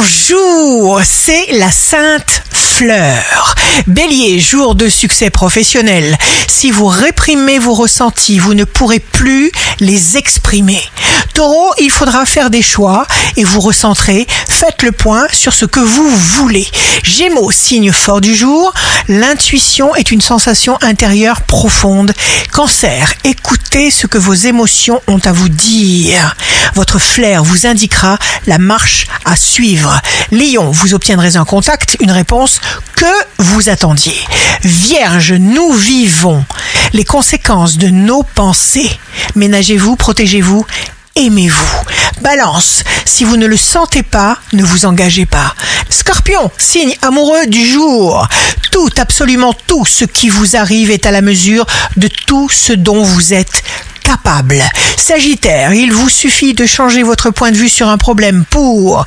Bonjour, c'est la Sainte Fleur. Bélier, jour de succès professionnel. Si vous réprimez vos ressentis, vous ne pourrez plus les exprimer. Taureau, il faudra faire des choix et vous recentrer. Faites le point sur ce que vous voulez. Gémeaux, signe fort du jour. L'intuition est une sensation intérieure profonde. Cancer, écoutez ce que vos émotions ont à vous dire. Votre flair vous indiquera la marche à suivre. Lion, vous obtiendrez un contact, une réponse que vous attendiez. Vierge, nous vivons les conséquences de nos pensées. Ménagez-vous, protégez-vous aimez-vous. Balance, si vous ne le sentez pas, ne vous engagez pas. Scorpion, signe amoureux du jour. Tout, absolument tout ce qui vous arrive est à la mesure de tout ce dont vous êtes capable. Sagittaire, il vous suffit de changer votre point de vue sur un problème pour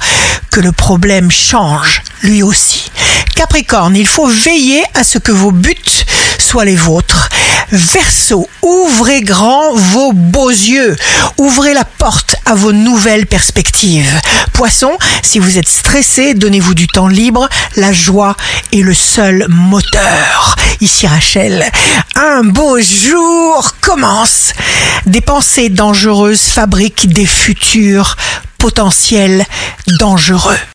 que le problème change lui aussi. Capricorne, il faut veiller à ce que vos buts soient les vôtres. Verseau, ouvrez grand vos beaux yeux. Ouvrez la porte à vos nouvelles perspectives. Poisson, si vous êtes stressé, donnez-vous du temps libre. La joie est le seul moteur. Ici Rachel, un beau jour commence. Des pensées dangereuses fabriquent des futurs potentiels dangereux.